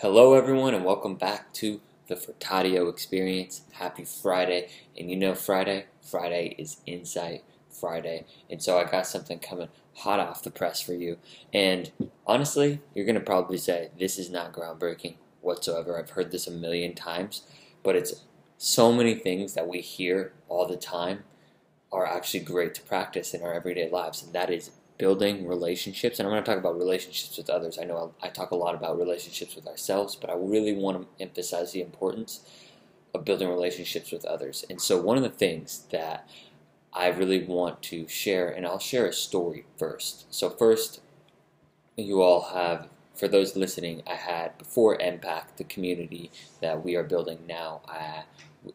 Hello, everyone, and welcome back to the Furtado Experience. Happy Friday. And you know, Friday, Friday is Insight Friday. And so I got something coming hot off the press for you. And honestly, you're going to probably say, this is not groundbreaking whatsoever. I've heard this a million times, but it's so many things that we hear all the time are actually great to practice in our everyday lives. And that is building relationships, and I'm going to talk about relationships with others. I know I talk a lot about relationships with ourselves, but I really want to emphasize the importance of building relationships with others. And so, one of the things that I really want to share, and I'll share a story first. So, first, you all have, for those listening, I had before Empact, the community that we are building now, I,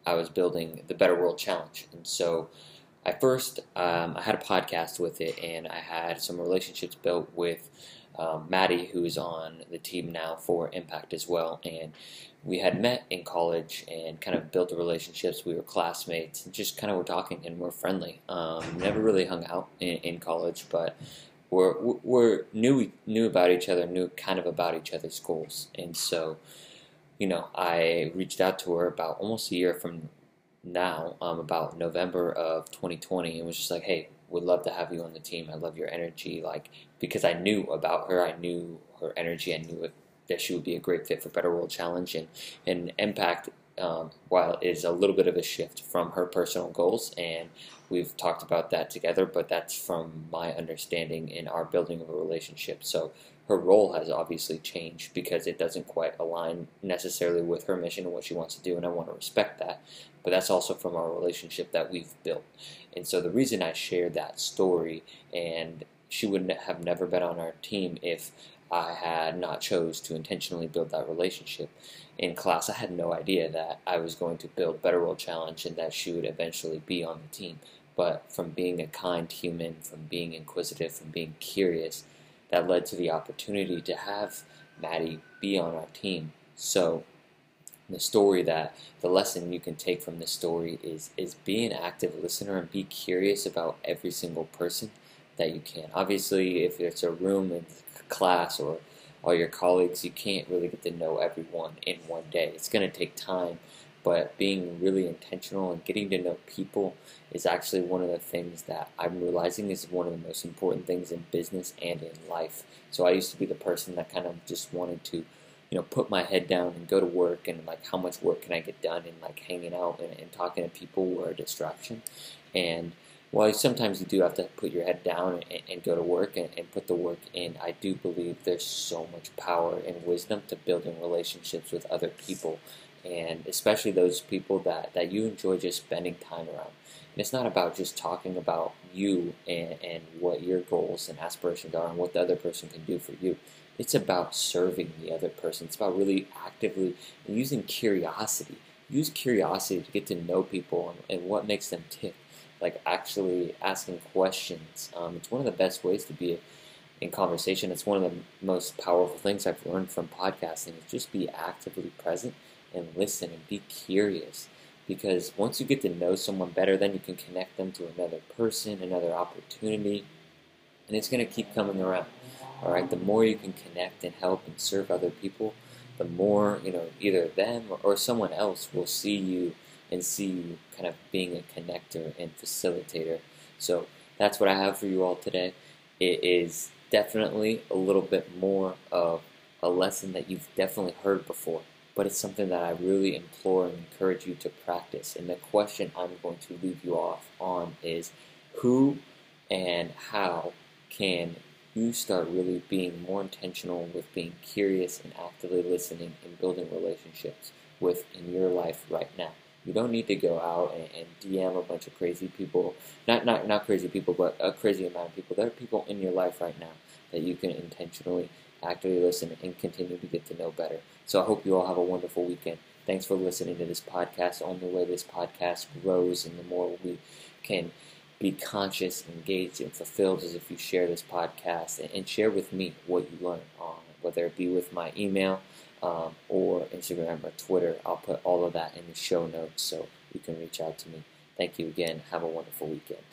I was building the Better World Challenge. And so, I first um, I had a podcast with it, and I had some relationships built with um, Maddie, who is on the team now for Empact as well, and we had met in college and kind of built the relationships. We were classmates, and just kind of were talking and we're friendly. Um, never really hung out in, in college, but we're, we're knew knew about each other, knew kind of about each other's goals, and so you know, I reached out to her about almost a year from now, um, about November of 2020, and was just like, hey, would love to have you on the team. I love your energy, like because I knew about her, I knew her energy, I knew that she would be a great fit for Better World Challenge and and Empact. Um, while is a little bit of a shift from her personal goals, and we've talked about that together, but that's from my understanding in our building of a relationship. So her role has obviously changed because it doesn't quite align necessarily with her mission and what she wants to do, and I want to respect that. But that's also from our relationship that we've built. And so the reason I shared that story, and she would have never been on our team if I had not chose to intentionally build that relationship. In class, I had no idea that I was going to build Better World Challenge and that she would eventually be on the team. But from being a kind human, from being inquisitive, from being curious, that led to the opportunity to have Maddie be on our team. So the story that the lesson you can take from this story is is be an active listener and be curious about every single person that you can. Obviously, if it's a room in class or all your colleagues, you can't really get to know everyone in one day. It's going to take time but being really intentional and getting to know people is actually one of the things that I'm realizing is one of the most important things in business and in life. So I used to be the person that kind of just wanted to, you know, put my head down and go to work and like how much work can I get done and like hanging out and, and talking to people were a distraction. And while sometimes you do have to put your head down and, and go to work and, and, put the work in, I do believe there's so much power and wisdom to building relationships with other people and especially those people that, that you enjoy just spending time around. And it's not about just talking about you and, and what your goals and aspirations are and what the other person can do for you. It's about serving the other person. It's about really actively using curiosity. Use curiosity to get to know people and, and what makes them tick. Like actually asking questions. Um, it's one of the best ways to be in conversation. It's one of the most powerful things I've learned from podcasting. Is just be actively present and listen and be curious. Because once you get to know someone better, then you can connect them to another person, another opportunity, and it's going to keep coming around. All right, the more you can connect and help and serve other people, the more you know either them or, or someone else will see you and see you kind of being a connector and facilitator. So that's what I have for you all today. It is definitely a little bit more of a lesson that you've definitely heard before but it's something that I really implore and encourage you to practice. And the question I'm going to leave you off on is who and how can you start really being more intentional with being curious and actively listening and building relationships with in your life right now. You don't need to go out and, and DM a bunch of crazy people, not, not, not crazy people, but a crazy amount of people. There are people in your life right now that you can intentionally actively listen and continue to get to know better. So I hope you all have a wonderful weekend. Thanks for listening to this podcast. The only way this podcast grows and the more we can be conscious, engaged, and fulfilled is if you share this podcast and, and share with me what you learn on whether it be with my email um, or Instagram or Twitter. I'll put all of that in the show notes so you can reach out to me. Thank you again. Have a wonderful weekend.